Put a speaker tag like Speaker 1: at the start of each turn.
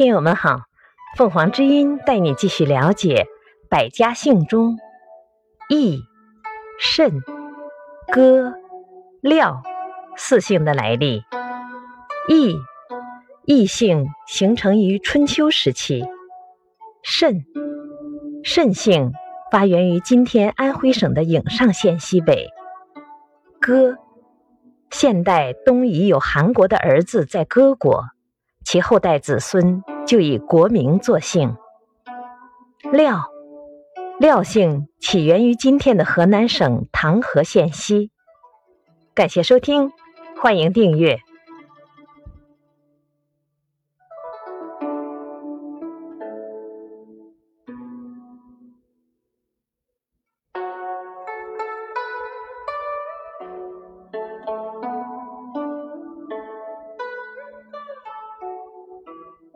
Speaker 1: 亲友们好，凤凰之音带你继续了解百家姓中易、慎、歌、廖四姓的来历。易易姓形成于春秋时期。肾，肾姓发源于今天安徽省的颍上县西北。歌，现代东夷有韩国的儿子在歌国。其后代子孙就以国名作姓。廖，廖姓起源于今天的河南省唐河县西。感谢收听，欢迎订阅。